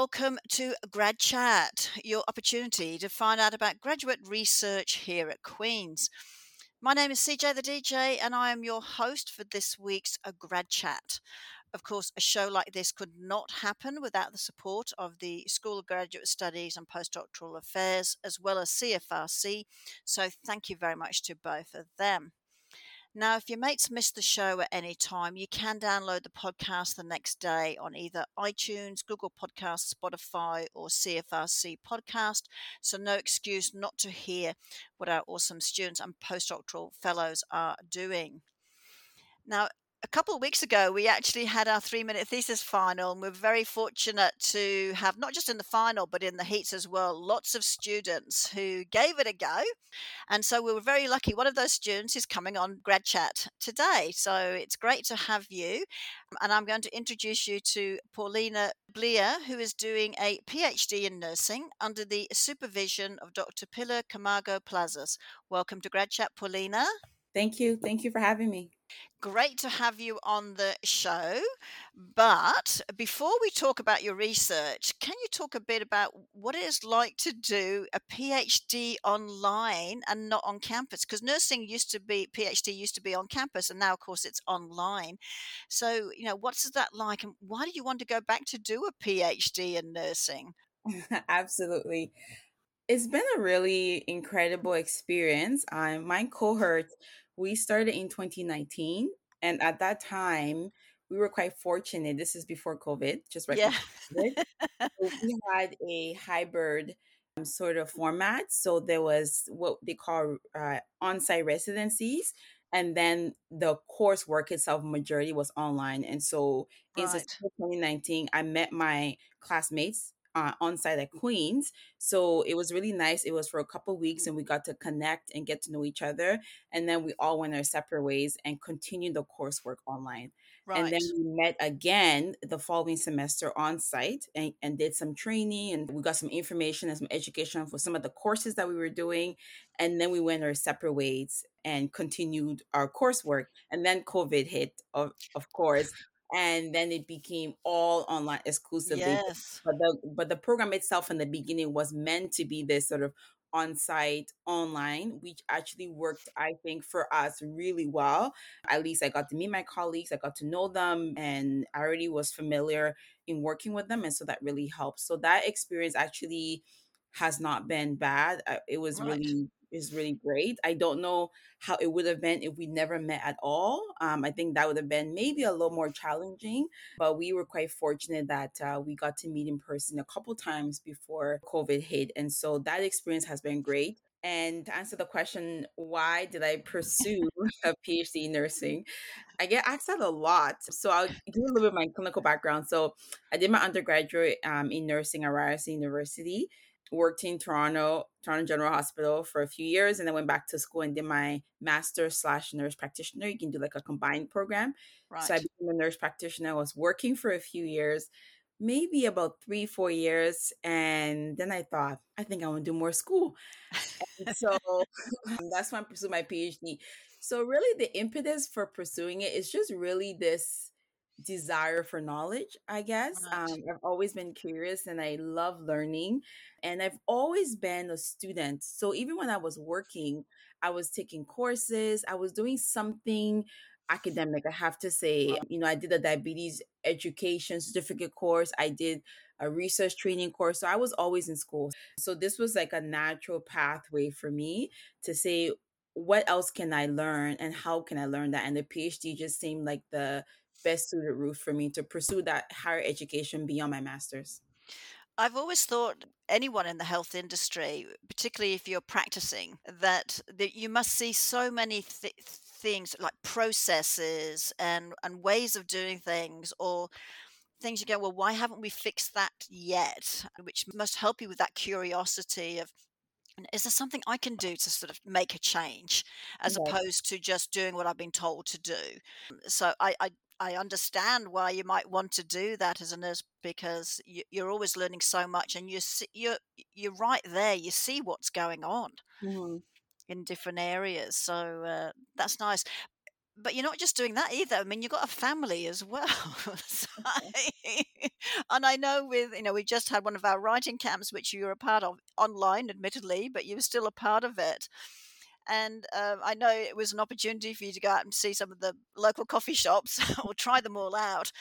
Welcome to Grad Chat, your opportunity to find out about graduate research here at Queen's. My name is CJ the DJ, and I am your host for this week's uh, Grad Chat. Of course, a show like this could not happen without the support of the School of Graduate Studies and Postdoctoral Affairs, as well as CFRC. So, thank you very much to both of them. Now, if your mates missed the show at any time, you can download the podcast the next day on either iTunes, Google Podcasts, Spotify, or CFRC Podcast. So, no excuse not to hear what our awesome students and postdoctoral fellows are doing. Now, a couple of weeks ago, we actually had our three minute thesis final, and we're very fortunate to have not just in the final, but in the heats as well, lots of students who gave it a go. And so we were very lucky. One of those students is coming on Grad Chat today. So it's great to have you. And I'm going to introduce you to Paulina Bleah, who is doing a PhD in nursing under the supervision of Dr. Pilar Camargo Plazas. Welcome to Grad Chat, Paulina. Thank you. Thank you for having me. Great to have you on the show. But before we talk about your research, can you talk a bit about what it is like to do a PhD online and not on campus? Because nursing used to be, PhD used to be on campus, and now, of course, it's online. So, you know, what's that like? And why do you want to go back to do a PhD in nursing? Absolutely. It's been a really incredible experience. Um, my cohort we started in 2019, and at that time, we were quite fortunate. This is before COVID, just right Yeah. COVID. So we had a hybrid um, sort of format. So there was what they call uh, on-site residencies, and then the coursework itself majority was online. And so in Right. September 2019, I met my classmates uh, on site at Queens. So it was really nice. It was for a couple weeks and we got to connect and get to know each other. And then we all went our separate ways and continued the coursework online. Right. And then we met again the following semester on site and, and did some training and we got some information and some education for some of the courses that we were doing. And then we went our separate ways and continued our coursework. And then COVID hit, of, of course and then it became all online exclusively Yes. but the but the program itself in the beginning was meant to be this sort of on-site online which actually worked i think for us really well at least i got to meet my colleagues i got to know them and i already was familiar in working with them and so that really helped so that experience actually has not been bad Uh, it was Right. really is really great i don't know how it would have been if we never met at all um, i think that would have been maybe a little more challenging but we were quite fortunate that uh, we got to meet in person a couple times before COVID hit. And so that experience has been great. And to answer the question, why did I pursue a PhD in nursing? I get asked that a lot. So I'll give a little bit of my clinical background. So I did my undergraduate um, in nursing at Ryerson University, worked in Toronto, Toronto General Hospital for a few years, and then went back to school and did my master slash nurse practitioner. You can do like a combined program. So I Right. became a nurse practitioner. I was working for a few years, maybe about three, four years. And then I thought, I think I want to do more school. And so um, that's when I pursued my PhD. So really the impetus for pursuing it is just really this desire for knowledge, I guess. Um, I've always been curious and I love learning. And I've always been a student. So even when I was working, I was taking courses, I was doing something academic, I have to say. You know, I did a diabetes education certificate course, I did a research training course. So I was always in school. So this was like a natural pathway for me to say, what else can I learn and how can I learn that? And the PhD just seemed like the best suited route for me to pursue that higher education beyond my master's. I've always thought anyone in the health industry, particularly if you're practicing, that, that you must see so many th- things like processes and, and ways of doing things or things you go, well, why haven't we fixed that yet? Which must help you with that curiosity of, is there something I can do to sort of make a change as opposed to just doing what I've been told to do? So I, I, I understand why you might want to do that as a nurse because you, you're always learning so much and you see, you're you're right there. You see what's going on Mhm. in different areas. So uh, that's nice. But you're not just doing that either. I mean, you've got a family as well. So and I know with, you know, we just had one of our writing camps, which you were a part of online, admittedly, but you were still a part of it. And um, I know it was an opportunity for you to go out and see some of the local coffee shops or try them all out.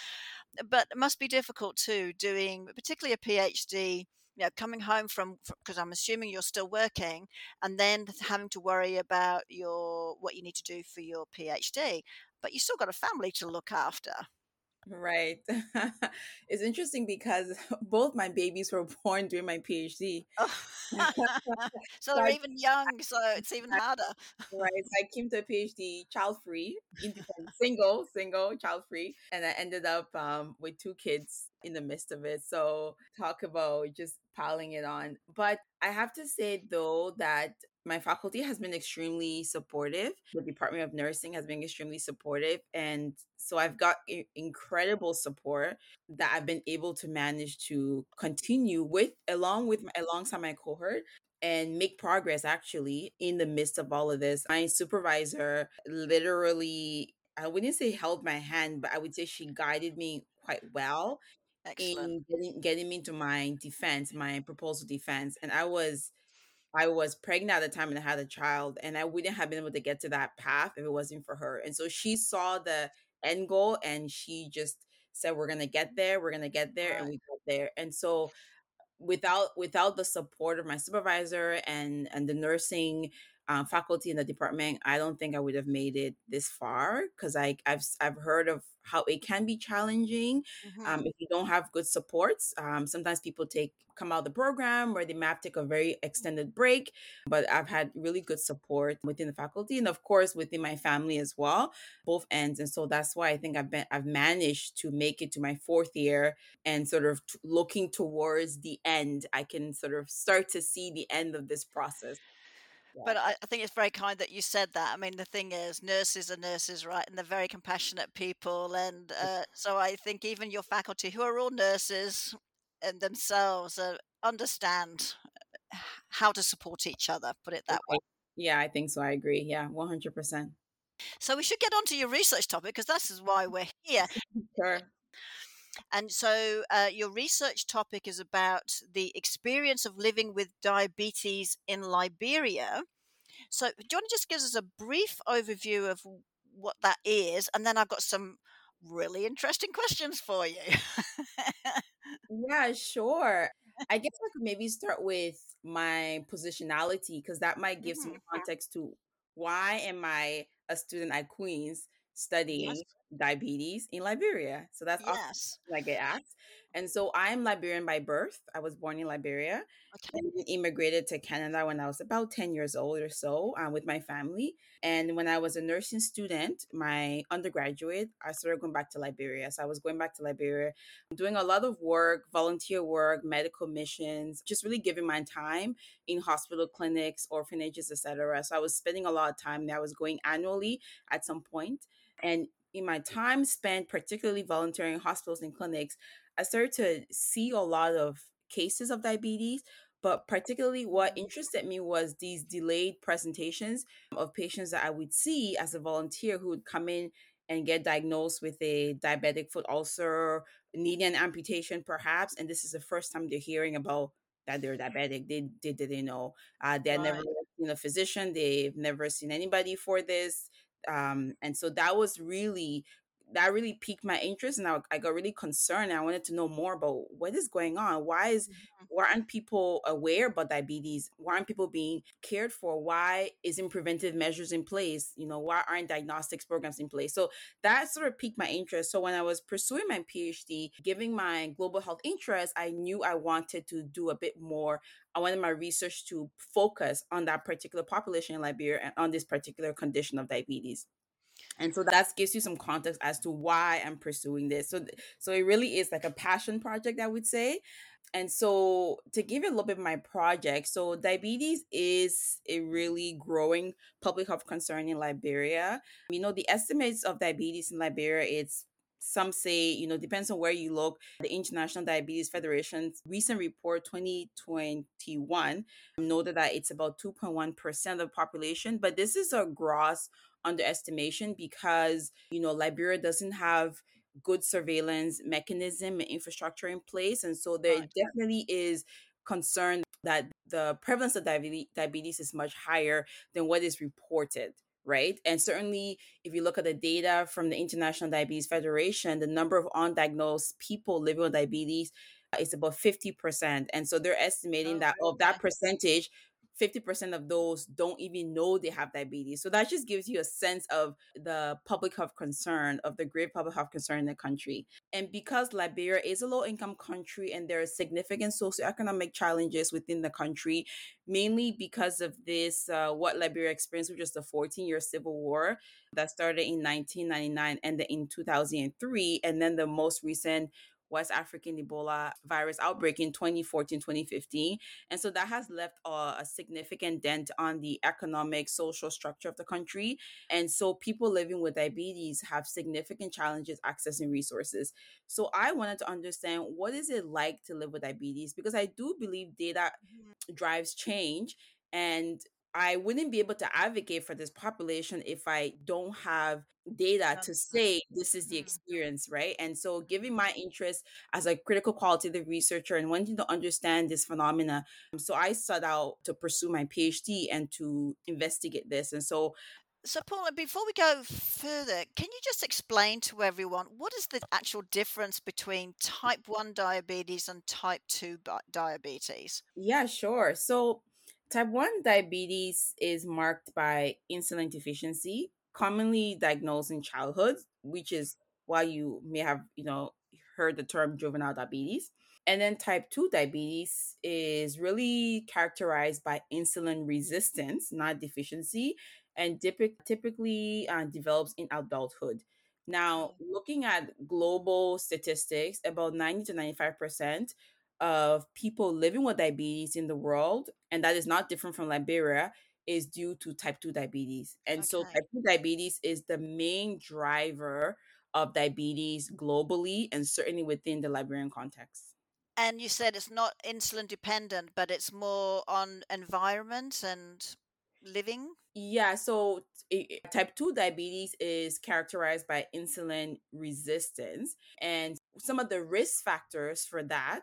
But it must be difficult too, doing particularly a PhD. You know, coming home from because I'm assuming you're still working, and then having to worry about your what you need to do for your PhD. But you still got a family to look after. Right. it's interesting because both my babies were born during my PhD. so they're even young, so it's even harder. right. So I came to a PhD child free, independent, single, single, child free. And I ended up um, with two kids in the midst of it. So talk about just piling it on. But I have to say though that my faculty has been extremely supportive. The Department of Nursing has been extremely supportive. And so I've got I- incredible support that I've been able to manage to continue with along with my, alongside my cohort and make progress actually in the midst of all of this. My supervisor literally I wouldn't say held my hand, but I would say she guided me quite well Excellent. in getting getting me into my defense, my proposal defense. And I was I was pregnant at the time and I had a child, and I wouldn't have been able to get to that path if it wasn't for her. And so she saw the end goal and she just said, We're gonna get there, we're gonna get there, and we got there. And so without without the support of my supervisor and and the nursing um, faculty in the department, I don't think I would have made it this far because I I've I've heard of how it can be challenging um, hmm if you don't have good supports. Um, sometimes people take come out of the program or they may have to take a very extended break, but I've had really good support within the faculty and of course within my family as well, both ends. And so that's why I think I've been I've managed to make it to my fourth year and sort of t- looking towards the end, I can sort of start to see the end of this process. But I, I think it's very kind that you said that. I mean, the thing is, nurses are nurses, right? And they're very compassionate people. And uh, so I think even your faculty, who are all nurses and themselves, uh, understand how to support each other, put it that way. Yeah, I think so. I agree. Yeah, 100%. So we should get on to your research topic because this is why we're here. Sure. And so uh, your research topic is about the experience of living with diabetes in Liberia. So do you want to just give us a brief overview of what that is? And then I've got some really interesting questions for you. Yeah, sure. I guess I could maybe start with my positionality because that might give some Mhm. context to why am I a student at Queens Yes. Diabetes in Liberia? So that's often Yes. I get asked. And so I am Liberian by birth. I was born in Liberia Okay. and immigrated to Canada when I was about 10 years old or so uh, with my family. And when I was a nursing student, my undergraduate, I started going back to Liberia. So I was going back to Liberia doing a lot of work, volunteer work, medical missions, just really giving my time in hospital clinics, orphanages, etc. So I was spending a lot of time there. I was going annually at some point. And in my time spent, particularly volunteering in hospitals and clinics, I started to see a lot of cases of diabetes. But particularly, what interested me was these delayed presentations of patients that I would see as a volunteer who would come in and get diagnosed with a diabetic foot ulcer needing an amputation perhaps and this is the first time they're hearing about that they're diabetic they, they didn't know uh, they had never Right. seen a physician they've never seen anybody for this um, and so that was really that really piqued my interest and I, I got really concerned i wanted to know more about what is going on why is Mhm. why aren't people aware about diabetes why aren't people being cared for why isn't preventive measures in place you know why aren't diagnostics programs in place so that sort of piqued my interest. So when I was pursuing my PhD, giving my global health interest, I knew I wanted to do a bit more. I wanted my research to focus on that particular population in Liberia and on this particular condition of diabetes. And so that gives you some context as to why I'm pursuing this. So, so it really is like a passion project, I would say. And so, to give you a little bit of my project, so diabetes is a really growing public health concern in Liberia. You know, the estimates of diabetes in Liberia, it's some say, you know, depends on where you look. The International Diabetes Federation's recent report 2021 noted that it's about 2.1% of the population, but this is a gross underestimation because, you know, Liberia doesn't have good surveillance mechanism and infrastructure in place. And so there Right. definitely is concern that the prevalence of diabetes, diabetes is much higher than what is reported right? And certainly, if you look at the data from the International Diabetes Federation, the number of undiagnosed people living with diabetes is about 50%. And so they're estimating Oh, that of that percentage, 50% of those don't even know they have diabetes. So that just gives you a sense of the public health concern, of the great public health concern in the country. And because Liberia is a low income country and there are significant socioeconomic challenges within the country, mainly because of this, uh, what Liberia experienced, which is the 14 year civil war that started in 1999 and in 2003. And then the most recent West African Ebola virus outbreak in 2014, 2015. And so that has left a, a, significant dent on the economic, social structure of the country. And so people living with diabetes have significant challenges accessing resources. So I wanted to understand what is it like to live with diabetes? Because I do believe data mm-hmm. drives change. And I wouldn't be able to advocate for this population if I don't have data to say this is the mm-hmm. experience, right? And so, given mm-hmm. my interest as a critical qualitative researcher and wanting to understand this phenomena, um, so I set out to pursue my PhD and to investigate this. And so, so, Paula, before we go further, can you just explain to everyone what is the actual difference between type 1 diabetes and type 2 diabetes? Yeah, sure. So, type 1 diabetes is marked by insulin deficiency, commonly diagnosed in childhood, which is why you may have, you know, heard the term juvenile diabetes. And then type 2 diabetes is really characterized by insulin resistance, not deficiency, and typically uh, develops in adulthood. Now, looking at global statistics, about 90 to 95% of people living with diabetes in the world, and that is not different from Liberia, is due to type 2 diabetes. And okay. so, type 2 diabetes is the main driver of diabetes globally and certainly within the Liberian context. And you said it's not insulin dependent, but it's more on environment and living? Yeah, so it, type 2 diabetes is characterized by insulin resistance. And some of the risk factors for that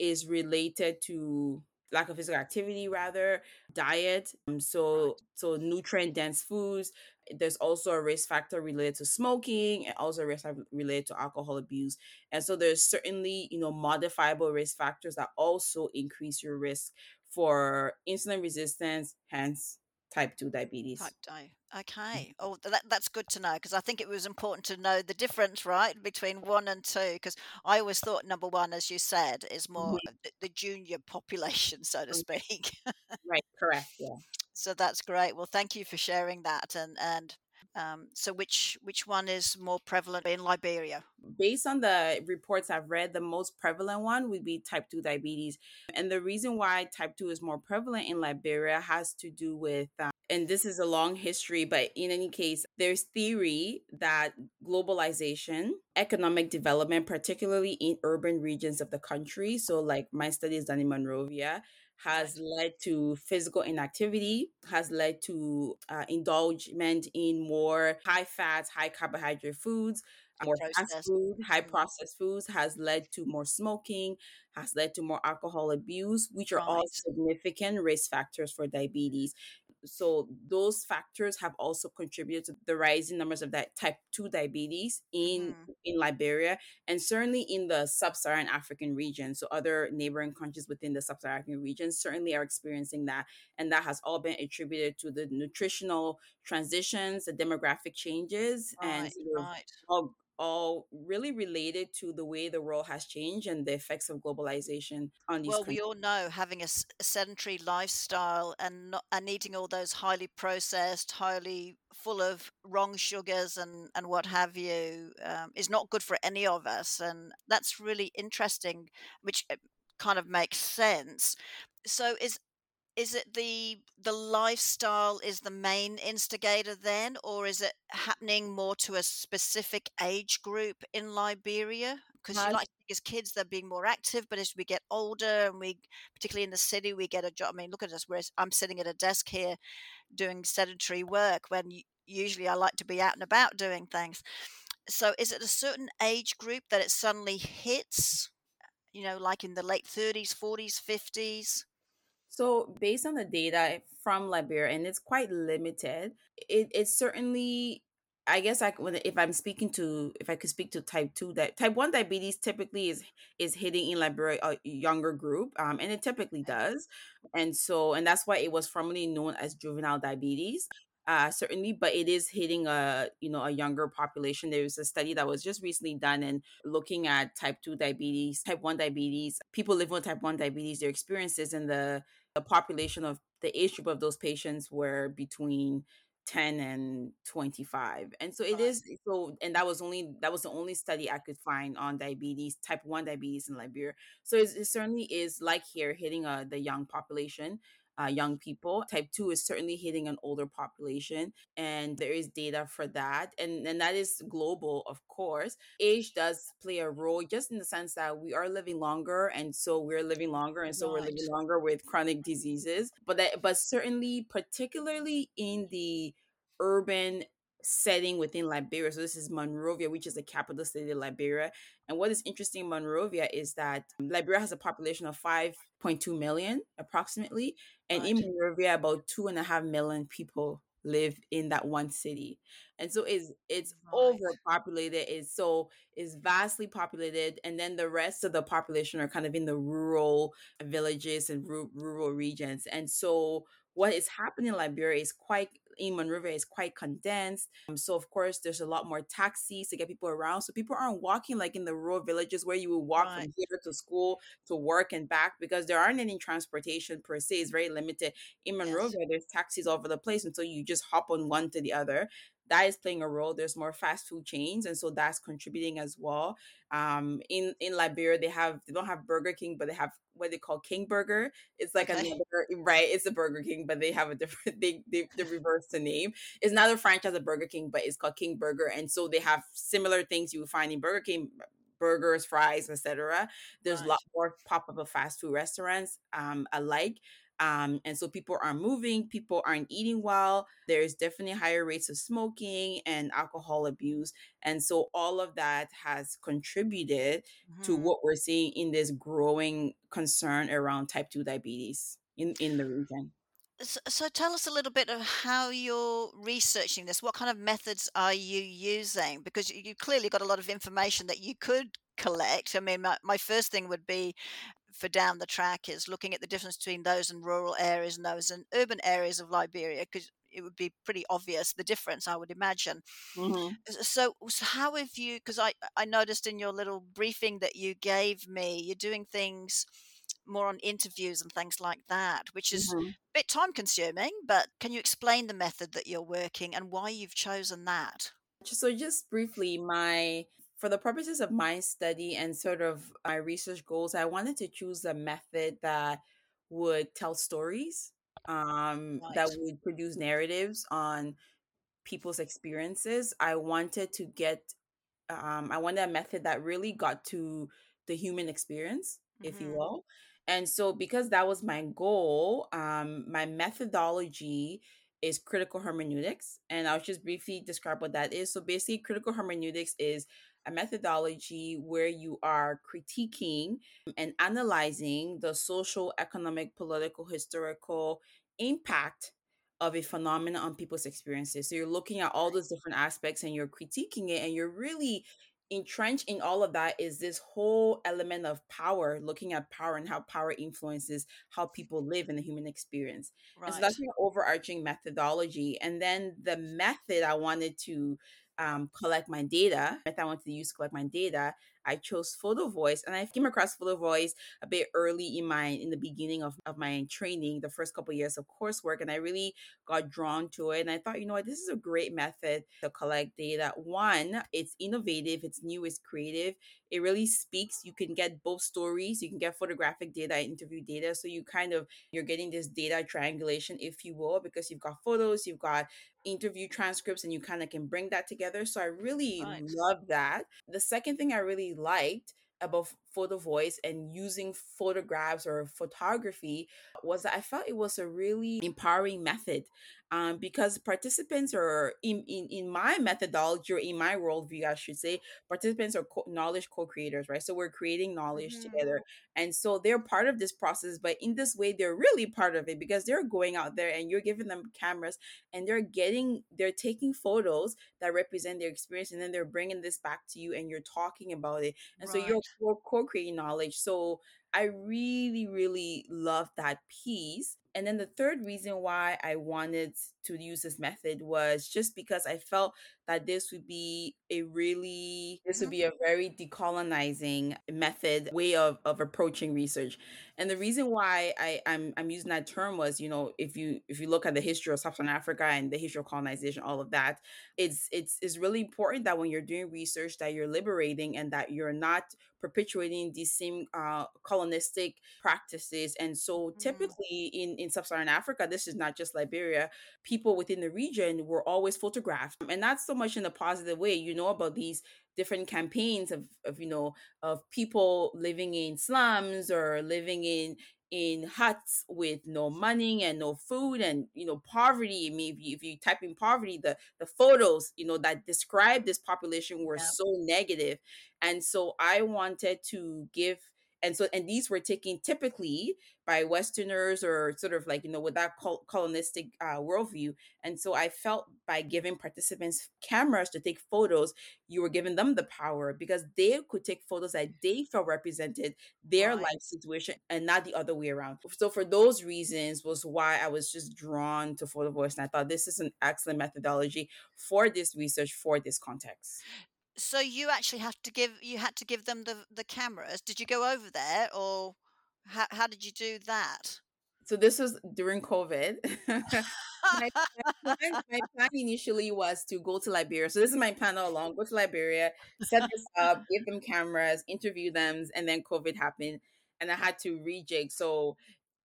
is related to lack of physical activity rather diet um, so so nutrient dense foods there's also a risk factor related to smoking and also a risk related to alcohol abuse and so there's certainly you know modifiable risk factors that also increase your risk for insulin resistance hence type 2 diabetes. Type 2. Okay. Oh, that, that's good to know because I think it was important to know the difference, right, between one and two. Because I always thought number one, as you said, is more mm-hmm. the, the, junior population, so to speak. right. Correct. Yeah. So that's great. Well, thank you for sharing that. And and um, so which which one is more prevalent in Liberia? Based on the reports I've read, the most prevalent one would be type 2 diabetes. And the reason why type 2 is more prevalent in Liberia has to do with um, and this is a long history, but in any case, there's theory that globalization, economic development, particularly in urban regions of the country, so like my studies done in Monrovia, has led to physical inactivity, has led to uh, indulgement in more high fat, high carbohydrate foods, more fast food, high mm-hmm. processed foods, has led to more smoking, has led to more alcohol abuse, which are right. all significant risk factors for diabetes so those factors have also contributed to the rising numbers of that type 2 diabetes in mm. in Liberia and certainly in the sub-Saharan African region so other neighboring countries within the sub-Saharan African region certainly are experiencing that and that has all been attributed to the nutritional transitions the demographic changes right, and sort of right. all, all really related to the way the world has changed and the effects of globalization on these well countries. we all know having a, sedentary lifestyle and not, and eating all those highly processed highly full of wrong sugars and and what have you um, is not good for any of us and that's really interesting which uh, kind of makes sense so is is it the the lifestyle is the main instigator then or is it happening more to a specific age group in liberia because you like as kids they're being more active but as we get older and we particularly in the city we get a job i mean look at us where i'm sitting at a desk here doing sedentary work when usually I like to be out and about doing things. So is it a certain age group that it suddenly hits? You know, like in the late 30s, 40s, 50s? So, based on the data from Liberia, and it's quite limited, it, it's certainly, I guess, I when if I'm speaking to, if I could speak to type two, that type one diabetes typically is is hitting in Liberia a younger group, um, and it typically does, and so, and that's why it was formerly known as juvenile diabetes. Uh, certainly, but it is hitting a you know a younger population. There was a study that was just recently done and looking at type two diabetes, type one diabetes, people living with type one diabetes, their experiences and the the population of the age group of those patients were between 10 and 25 and so it is so and that was only that was the only study i could find on diabetes type 1 diabetes in liberia so it certainly is like here hitting uh, the young population uh, young people. Type 2 is certainly hitting an older population and there is data for that and and that is global of course. Age does play a role just in the sense that we are living longer and so we're living longer and so we're living longer with chronic diseases but that but certainly particularly in the urban setting within Liberia so this is Monrovia which is the capital city of Liberia and what is interesting in Monrovia is that um, Liberia has a population of 5.2 million approximately and in Monrovia about two and a half million people live in that one city and so it's it's overpopulated it's so it's vastly populated and then the rest of the population are kind of in the rural villages and ru- rural regions and so what is happening in liberia is quite in monrovia is quite condensed um, so of course there's a lot more taxis to get people around so people aren't walking like in the rural villages where you would walk from here to school to work and back because there aren't any transportation per se it's very limited. In Yes, monrovia there's taxis all over the place and so you just hop on one to the other that is playing a role. There's more fast food chains, and so that's contributing as well. Um, in in Liberia, they have they don't have Burger King, but they have what they call King Burger. It's like okay, another right. It's a Burger King, but they have a different. They they, they reverse the name. It's not a franchise of Burger King, but it's called King Burger, and so they have similar things you would find in Burger King burgers, fries, etc. There's a lot more pop up of fast food restaurants um, alike. Um, and so people aren't moving, people aren't eating well. There's definitely higher rates of smoking and alcohol abuse. And so all of that has contributed to Mhm. what we're seeing in this growing concern around type 2 diabetes in, in the region. S so tell us a little bit of how you're researching this. What kind of methods are you using? Because you you clearly got a lot of information that you could collect. I mean, my my first thing would be for down the track is looking at the difference between those in rural areas and those in urban areas of Liberia, because it would be pretty obvious the difference, I would imagine. hmm So, so how have you? Because I I noticed in your little briefing that you gave me, you're doing things more on interviews and things like that, which is hmm a bit time consuming. But can you explain the method that you're working and why you've chosen that? So just briefly, my for the purposes of my study and sort of my research goals, I wanted to choose a method that would tell stories, um, that would produce narratives on people's experiences. I wanted to get um, I wanted a method that really got to the human experience, if you hmm will. And so, because that was my goal, um, my methodology is critical hermeneutics. And I'll just briefly describe what that is. So, basically, critical hermeneutics is a methodology where you are critiquing and analyzing the social, economic, political, historical impact of a phenomenon on people's experiences. So you're looking at all those different aspects and you're critiquing it and you're really entrenched in all of that is this whole element of power, looking at power and how power influences how people live in the human experience. And so that's my overarching methodology. And then the method I wanted to um, collect my data, method I wanted to use to collect my data, I chose Photo Voice, and I came across Photo Voice a bit early in my in the beginning of, of my training, the first couple of years of coursework, and I really got drawn to it. And I thought, you know what, this is a great method to collect data. One, it's innovative, it's new, it's creative. It really speaks. You can get both stories. You can get photographic data, interview data. So you kind of you're getting this data triangulation, if you will, because you've got photos, you've got interview transcripts, and you kind of can bring that together. So I really Right. love that. The second thing I really liked about photo voice and using photographs or photography was that I felt it was a really empowering method. Um, because participants are in, in in my methodology or in my worldview, I should say, participants are co- knowledge co-creators, right? So we're creating knowledge Mhm. together, and so they're part of this process. But in this way, they're really part of it because they're going out there and you're giving them cameras and they're getting they're taking photos that represent their experience, and then they're bringing this back to you, and you're talking about it, and so you're co- co-creating knowledge. So I really, really love that piece. And then the third reason why I wanted to use this method was just because I felt that this would be a really this would be a very decolonizing method way of, of approaching research. And the reason why I, I'm I'm using that term was, you know, if you if you look at the history of Sub-Saharan Africa and the history of colonization, all of that, it's it's it's really important that when you're doing research that you're liberating and that you're not perpetuating these same uh, colonistic practices. And so Mm, typically in, in sub-Saharan Africa, this is not just Liberia, people within the region were always photographed. And not so much in a positive way. You know about these different campaigns of, of you know, of people living in slums or living in in huts with no money and no food and you know poverty i mean if you, if you type in poverty the the photos you know that describe this population were yeah. so negative and so I wanted to give and so and these were taken typically by westerners or sort of like you know with that col- colonistic uh, worldview. And so i felt by giving participants cameras to take photos you were giving them the power because they could take photos that they felt represented their Right. life situation and not the other way around. So for those reasons was why i was just drawn to photo voice and i thought this is an excellent methodology for this research for this context So you actually have to give you had to give them the the cameras. Did you go over there or how how did you do that? so this was during COVID. my, my plan, my plan initially was to go to Liberia. So this is my plan all along: go to Liberia, set this up, give them cameras, interview them, and then COVID happened, and I had to rejig. So,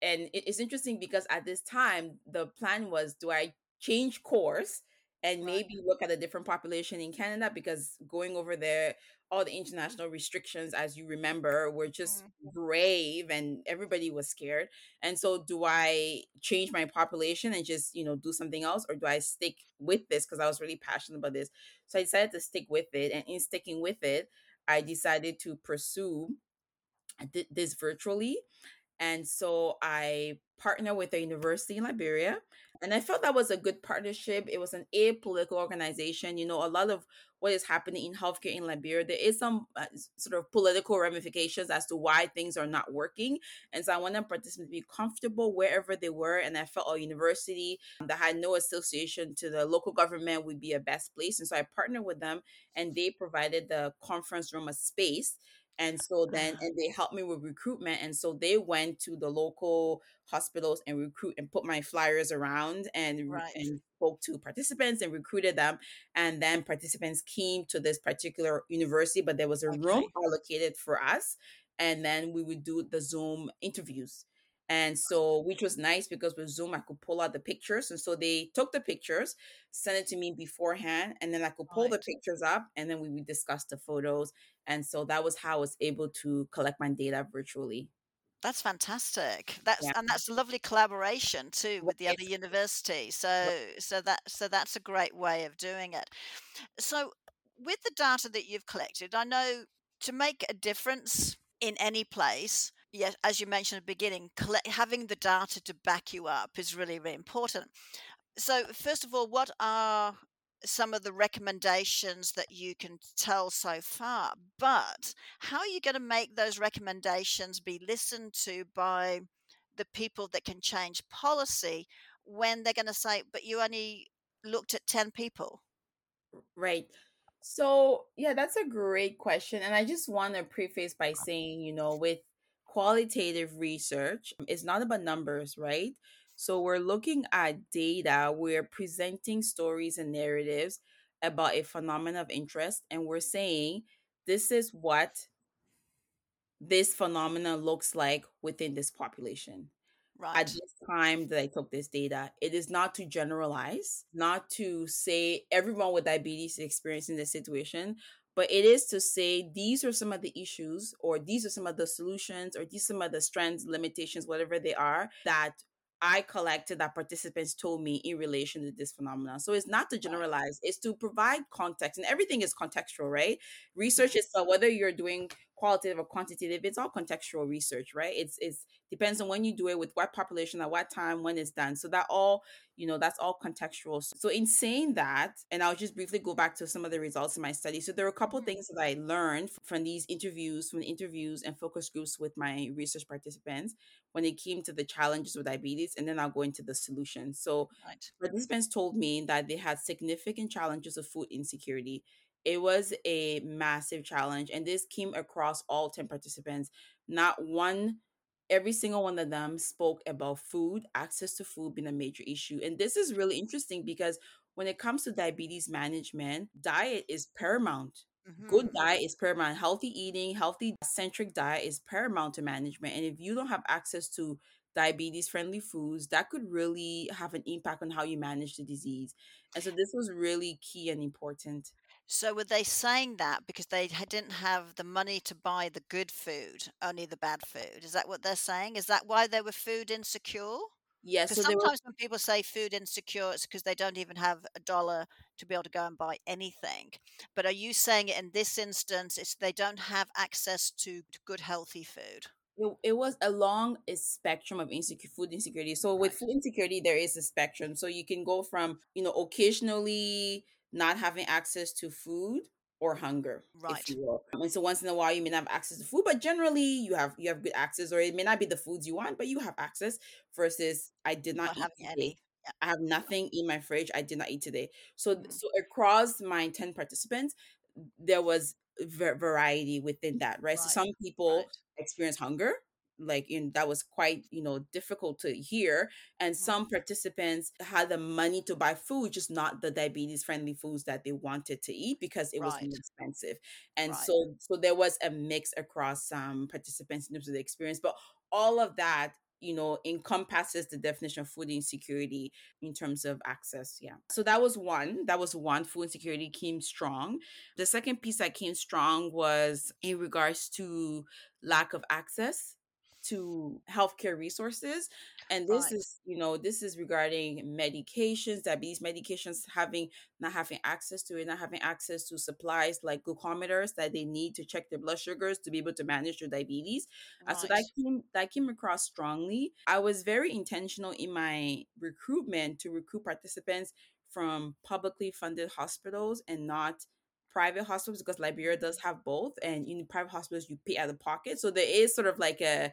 and it- it's interesting because at this time the plan was: do I change course? And Right. maybe look at a different population in Canada because going over there, all the international restrictions, as you remember, were just Mm. grave and everybody was scared and so do I change my population and just, you know, do something else or do I stick with this because I was really passionate about this. So I decided to stick with it and in sticking with it, I decided to pursue did this virtually and so I partnered with a university in Liberia. And I felt that was a good partnership. It was an apolitical organization. You know, a lot of what is happening in healthcare in Liberia, there is some uh, sort of political ramifications as to why things are not working. And so I wanted participants to be comfortable wherever they were. And I felt a university that had no association to the local government would be a best place. And so I partnered with them and they provided the conference room a space and so then, Ah, and they helped me with recruitment. And so they went to the local hospitals and recruit and put my flyers around and right. and spoke to participants and recruited them. And then participants came to this particular university, but there was a room allocated for us. And then we would do the Zoom interviews. And so, which was nice because with Zoom, I could pull out the pictures. And so they took the pictures, sent it to me beforehand, and then I could pull the pictures up and then we would discuss the photos and so that was how I was able to collect my data virtually. That's fantastic. That's Yeah. and that's a lovely collaboration too with the other university. So so that so that's a great way of doing it. So with the data that you've collected, I know to make a difference in any place, yes, as you mentioned at the beginning, collect, having the data to back you up is really, really important. So, first of all, what are some of the recommendations that you can tell so far? But how are you going to make those recommendations be listened to by the people that can change policy when they're going to say, but you only looked at 10 people? Right. So, yeah, that's a great question. And I just want to preface by saying, you know, with qualitative research, um, it's not about numbers, right? So, we're looking at data, we're presenting stories and narratives about a phenomenon of interest, and we're saying this is what this phenomenon looks like within this population. Right. at this time that I took this data, it is not to generalize, not to say everyone with diabetes is experiencing this situation, but it is to say these are some of the issues, or these are some of the solutions, or these are some of the strengths, limitations, whatever they are, that I collected that participants told me in relation to this phenomenon. So it's not to generalize, it's to provide context. And everything is contextual, right? Research Mhm. is uh, whether you're doing qualitative or quantitative, it's all contextual research, right? It's it's depends on when you do it with what population at what time when it's done. So that all, you know, that's all contextual. So in saying that, and I'll just briefly go back to some of the results of my study. So there are a couple of Mhm. things that I learned from these interviews, from the interviews and focus groups with my research participants when it came to the challenges with diabetes, and then I'll go into the solutions. So, Right. participants told me that they had significant challenges of food insecurity. It was a massive challenge, and this came across all 10 participants. Not one, every single one of them spoke about food, access to food being a major issue. And this is really interesting because when it comes to diabetes management, diet is paramount good Mhm. diet is paramount. Healthy eating, healthy centric diet is paramount to management. And if you don't have access to diabetes friendly foods, that could really have an impact on how you manage the disease. And so this was really key and important. So were they saying that because they didn't have the money to buy the good food, only the bad food? Is that what they're saying? Is that why they were food insecure? Yeah, so they were sometimes when people say food insecure, it's because they don't even have a dollar to be able to go and buy anything. But are you saying in this instance, it's they don't have access to to good healthy food? it, it was along a spectrum of insecure food insecurity. So with food insecurity, there is a spectrum. So you can go from, you know, occasionally not having access to food or hunger, if Right. And so once in a while you may not have access to food, but generally you have you have good access, or it may not be the foods you want, but you have access versus I did not Not eat today. any. Yeah. I have nothing in my fridge. I did not eat today. So Mhm. so across my 10 participants, there was va- variety within that, right? So some people Right. experience hunger like in that was quite you know difficult to hear and Mhm. some participants had the money to buy food just not the diabetes friendly foods that they wanted to eat because it was more expensive. And Right. so so there was a mix across some participants in terms of the experience but all of that you know encompasses the definition of food insecurity in terms of access yeah. So that was one that was one food insecurity came strong. The second piece that came strong was in regards to lack of access to healthcare resources and this Right. is you know this is regarding medications diabetes medications having not having access to it not having access to supplies like glucometers that they need to check their blood sugars to be able to manage their diabetes. Uh, so that came that came across strongly. I was very intentional in my recruitment to recruit participants from publicly funded hospitals and not private hospitals because Liberia does have both and in private hospitals you pay out of pocket so there is sort of like a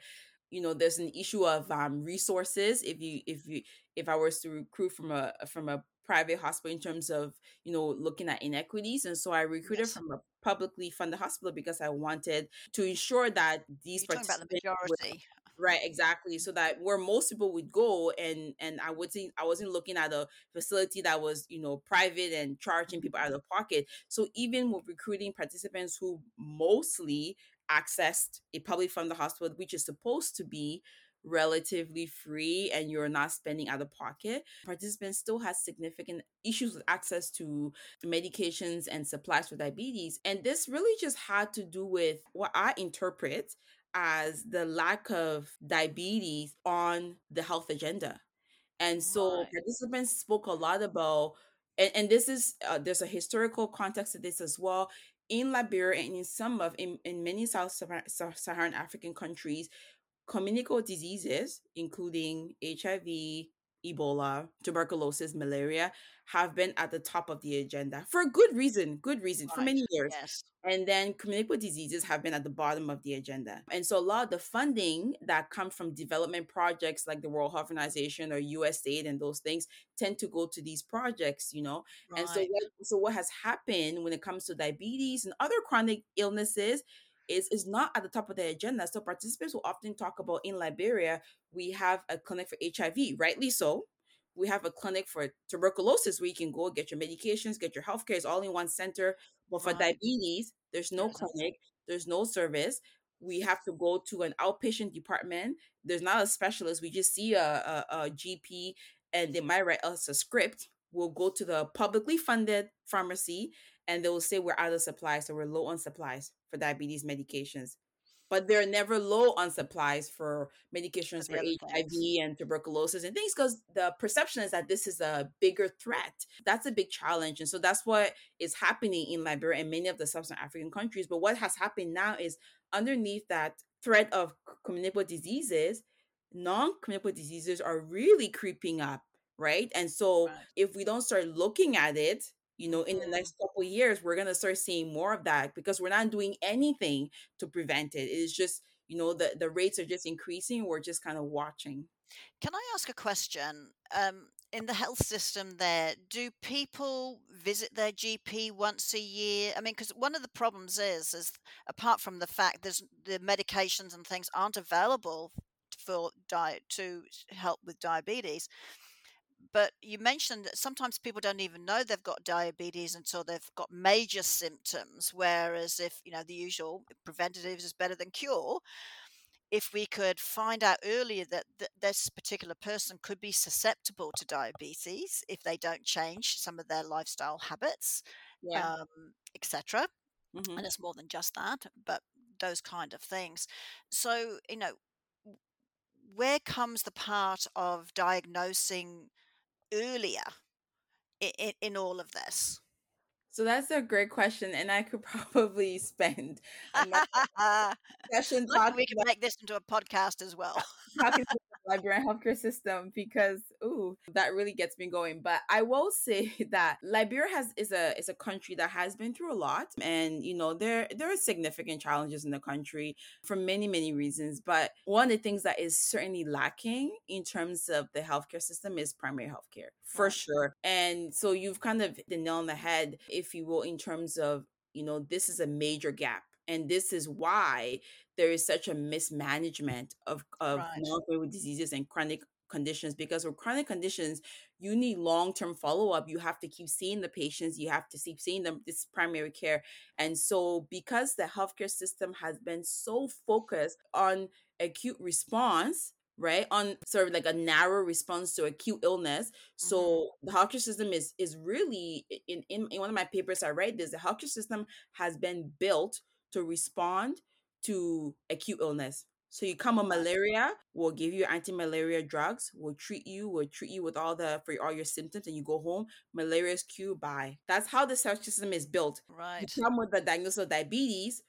you know there's an issue of um resources if you if you if i was to recruit from a from a private hospital in terms of you know looking at inequities and so i recruited Yes. from a publicly funded hospital because i wanted to ensure that these You're talking about the participants majority. Right, exactly. So that where most people would go, and and I wasn't I wasn't looking at a facility that was you know private and charging people out of pocket. So even with recruiting participants who mostly accessed a public funded hospital, which is supposed to be relatively free and you're not spending out of pocket participants still has significant issues with access to medications and supplies for diabetes and this really just had to do with what i interpret as the lack of diabetes on the health agenda. And so Right. participants spoke a lot about, and, and this is, uh, there's a historical context to this as well. In Liberia and in some of, in, in many South Saharan African countries, communicable diseases, including HIV, Ebola, tuberculosis, malaria, have been at the top of the agenda for a good reason, good reason, for many years. Yes. And then communicable diseases have been at the bottom of the agenda. And so a lot of the funding that comes from development projects like the World Health Organization or USAID and those things tend to go to these projects, you know. And so what so what has happened when it comes to diabetes and other chronic illnesses is is not at the top of the agenda. So participants will often talk about in Liberia, we have a clinic for HIV, rightly so. We have a clinic for tuberculosis where you can go get your medications, get your healthcare, it's all in one center. But for Right. diabetes, there's no clinic, there's no service. We have to go to an outpatient department. There's not a specialist. We just see a, a, a GP and they might write us a script. We'll go to the publicly funded pharmacy and they will say we're out of supplies, so we're low on supplies for diabetes medications. but they're never low on supplies for medications for things. HIV and tuberculosis and things because the perception is that this is a bigger threat. That's a big challenge. And so that's what is happening in Liberia and many of the sub Saharan African countries. But what has happened now is underneath that threat of communicable diseases, non communicable diseases are really creeping up, right? And so Right. if we don't start looking at it, you know, in the next couple years, we're gonna start seeing more of that because we're not doing anything to prevent it. It's just, you know, the, the rates are just increasing. We're just kind of watching. Can I ask a question? Um, in the health system there, do people visit their GP once a year? I mean, because one of the problems is, is apart from the fact there's the medications and things aren't available for diet to help with diabetes. But you mentioned that sometimes people don't even know they've got diabetes until they've got major symptoms. Whereas if, you know, the usual preventative is better than cure, if we could find out earlier that th- this particular person could be susceptible to diabetes if they don't change some of their lifestyle habits, Yeah. um, etc. hmm And it's more than just that, but those kind of things. So, you know, where comes the part of diagnosing earlier in, in all of this? So that's a great question. And I could probably spend session talking we can make this into a podcast as well. talking about the Liberian healthcare system because ooh, that really gets me going. But I will say that Liberia has is a is a country that has been through a lot, and you know there there are significant challenges in the country for many many reasons. But one of the things that is certainly lacking in terms of the healthcare system is primary healthcare for sure. And so you've kind of hit the nail on the head, if you will, in terms of you know this is a major gap. And this is why there is such a mismanagement of of Right. diseases and chronic conditions because with chronic conditions you need long-term follow-up you have to keep seeing the patients you have to keep seeing them this primary care and so because the healthcare system has been so focused on acute response right on sort of like a narrow response to acute illness so mm-hmm. the healthcare system is is really in, in in one of my papers i write this the healthcare system has been built to respond to acute illness. So you come with malaria, we'll give you anti-malaria drugs, we'll treat you, we'll treat you with all the for all your symptoms, and you go home. Malaria is cured by. That's how the health system is built. Right. You come with the diagnosis of diabetes,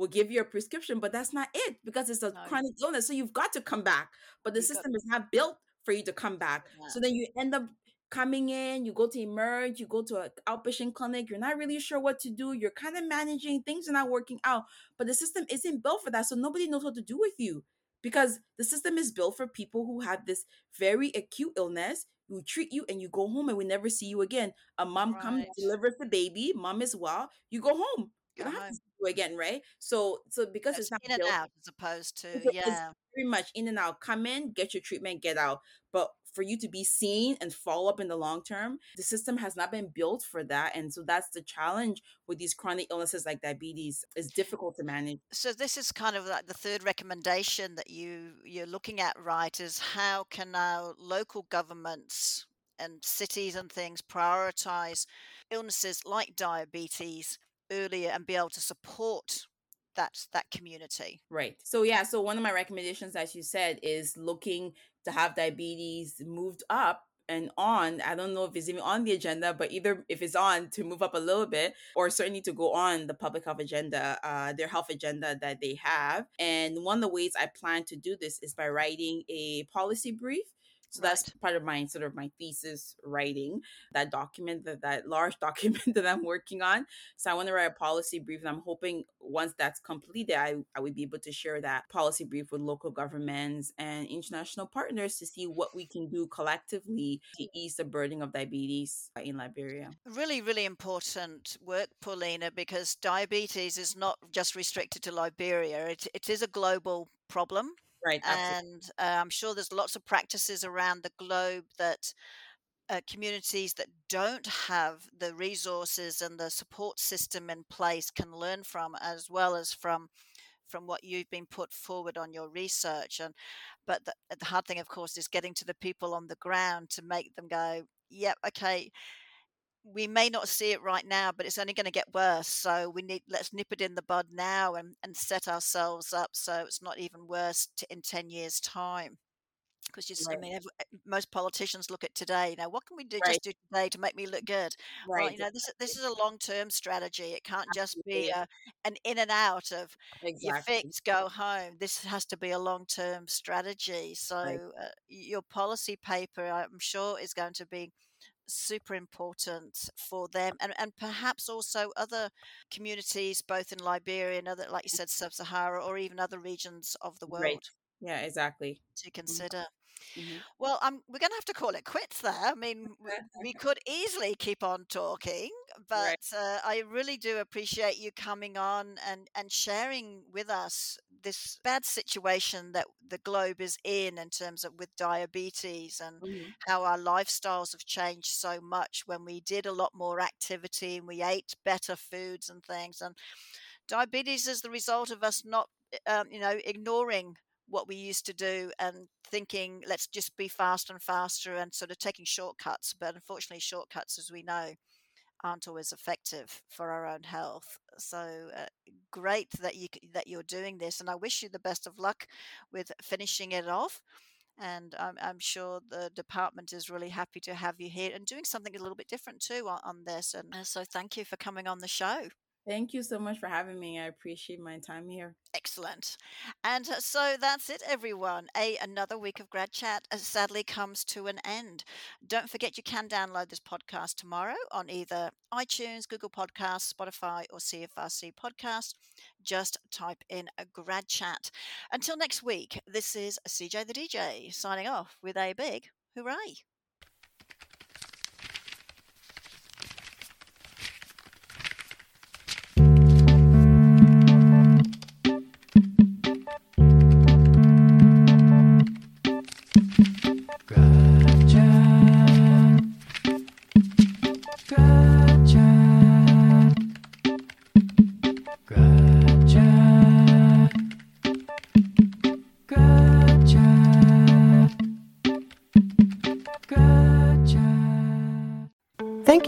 we'll give you a prescription, but that's not it because it's a No, chronic illness. So you've got to come back. But the system is not built for you to come back. So then you end up coming in, you go to emerge, you go to an outpatient clinic, you're not really sure what to do, you're kind of managing, things are not working out, but the system isn't built for that. So nobody knows what to do with you because the system is built for people who have this very acute illness. We treat you and you go home and we never see you again. A mom comes, Right. delivers the baby, mom is well, you go home. Go don't have to you again, right? So so because It's it's not in and out as opposed to, yeah. very much in and out. Come in, get your treatment, get out. But for you to be seen and follow up in the long term, the system has not been built for that. And so that's the challenge with these chronic illnesses like diabetes. It's difficult to manage. So this is kind of like the third recommendation that you you're looking at, right? Is how can our local governments and cities and things prioritize illnesses like diabetes earlier and be able to support that that community. Right. So yeah, so one of my recommendations, as you said, is looking to have diabetes moved up and on. I don't know if it's even on the agenda, but either if it's on to move up a little bit, or certainly to go on the public health agenda, uh, their health agenda that they have. And one of the ways I plan to do this is by writing a policy brief. So that's part of my sort of my thesis writing, that document, that, that large document that I'm working on. So I want to write a policy brief. And I'm hoping once that's completed, I, I would be able to share that policy brief with local governments and international partners to see what we can do collectively to ease the burden of diabetes in Liberia. Really, really important work, Paulina, because diabetes is not just restricted to Liberia. It, it is a global problem. Right. And uh, I'm sure there's lots of practices around the globe that uh, communities that don't have the resources and the support system in place can learn from, as well as from from what you've been put forward on your research. And but the, the hard thing, of course, is getting to the people on the ground to make them go, "Yep, okay." We may not see it right now, but it's only going to get worse. So we need let's nip it in the bud now and, and set ourselves up so it's not even worse to, in ten years' time. Because you, right. I mean, every, most politicians look at today. You know, what can we do right. just do today to make me look good? right Well, you know, this this is a long term strategy. It can't just be a, an in and out of you exactly fix, go home. This has to be a long term strategy. So right uh, your policy paper, I'm sure, is going to be super important for them and, and perhaps also other communities both in liberia and other like you said sub-sahara or even other regions of the world. right yeah exactly to Mhm, consider mhm. well, um, we're going to have to call it quits there. I mean, w- we could easily keep on talking, but right uh, I really do appreciate you coming on and, and sharing with us this bad situation that the globe is in, in terms of with diabetes and Mhm, how our lifestyles have changed so much when we did a lot more activity and we ate better foods and things. And diabetes is the result of us not, um, you know, ignoring what we used to do and thinking let's just be faster and faster and sort of taking shortcuts but unfortunately shortcuts as we know aren't always effective for our own health. So uh, great that you that you're doing this and i wish you the best of luck with finishing it off and I'm, I'm sure the department is really happy to have you here and doing something a little bit different too on, on this and uh, so thank you for coming on the show thank you so much for having me i appreciate my time here Excellent. And uh, so that's it, everyone. A another week of Grad Chat uh, sadly comes to an end. Don't forget you can download this podcast tomorrow on either iTunes, Google Podcasts, Spotify, or CFRC Podcast. Just type in a Grad Chat. Until next week, this is CJ the DJ signing off with a big hooray.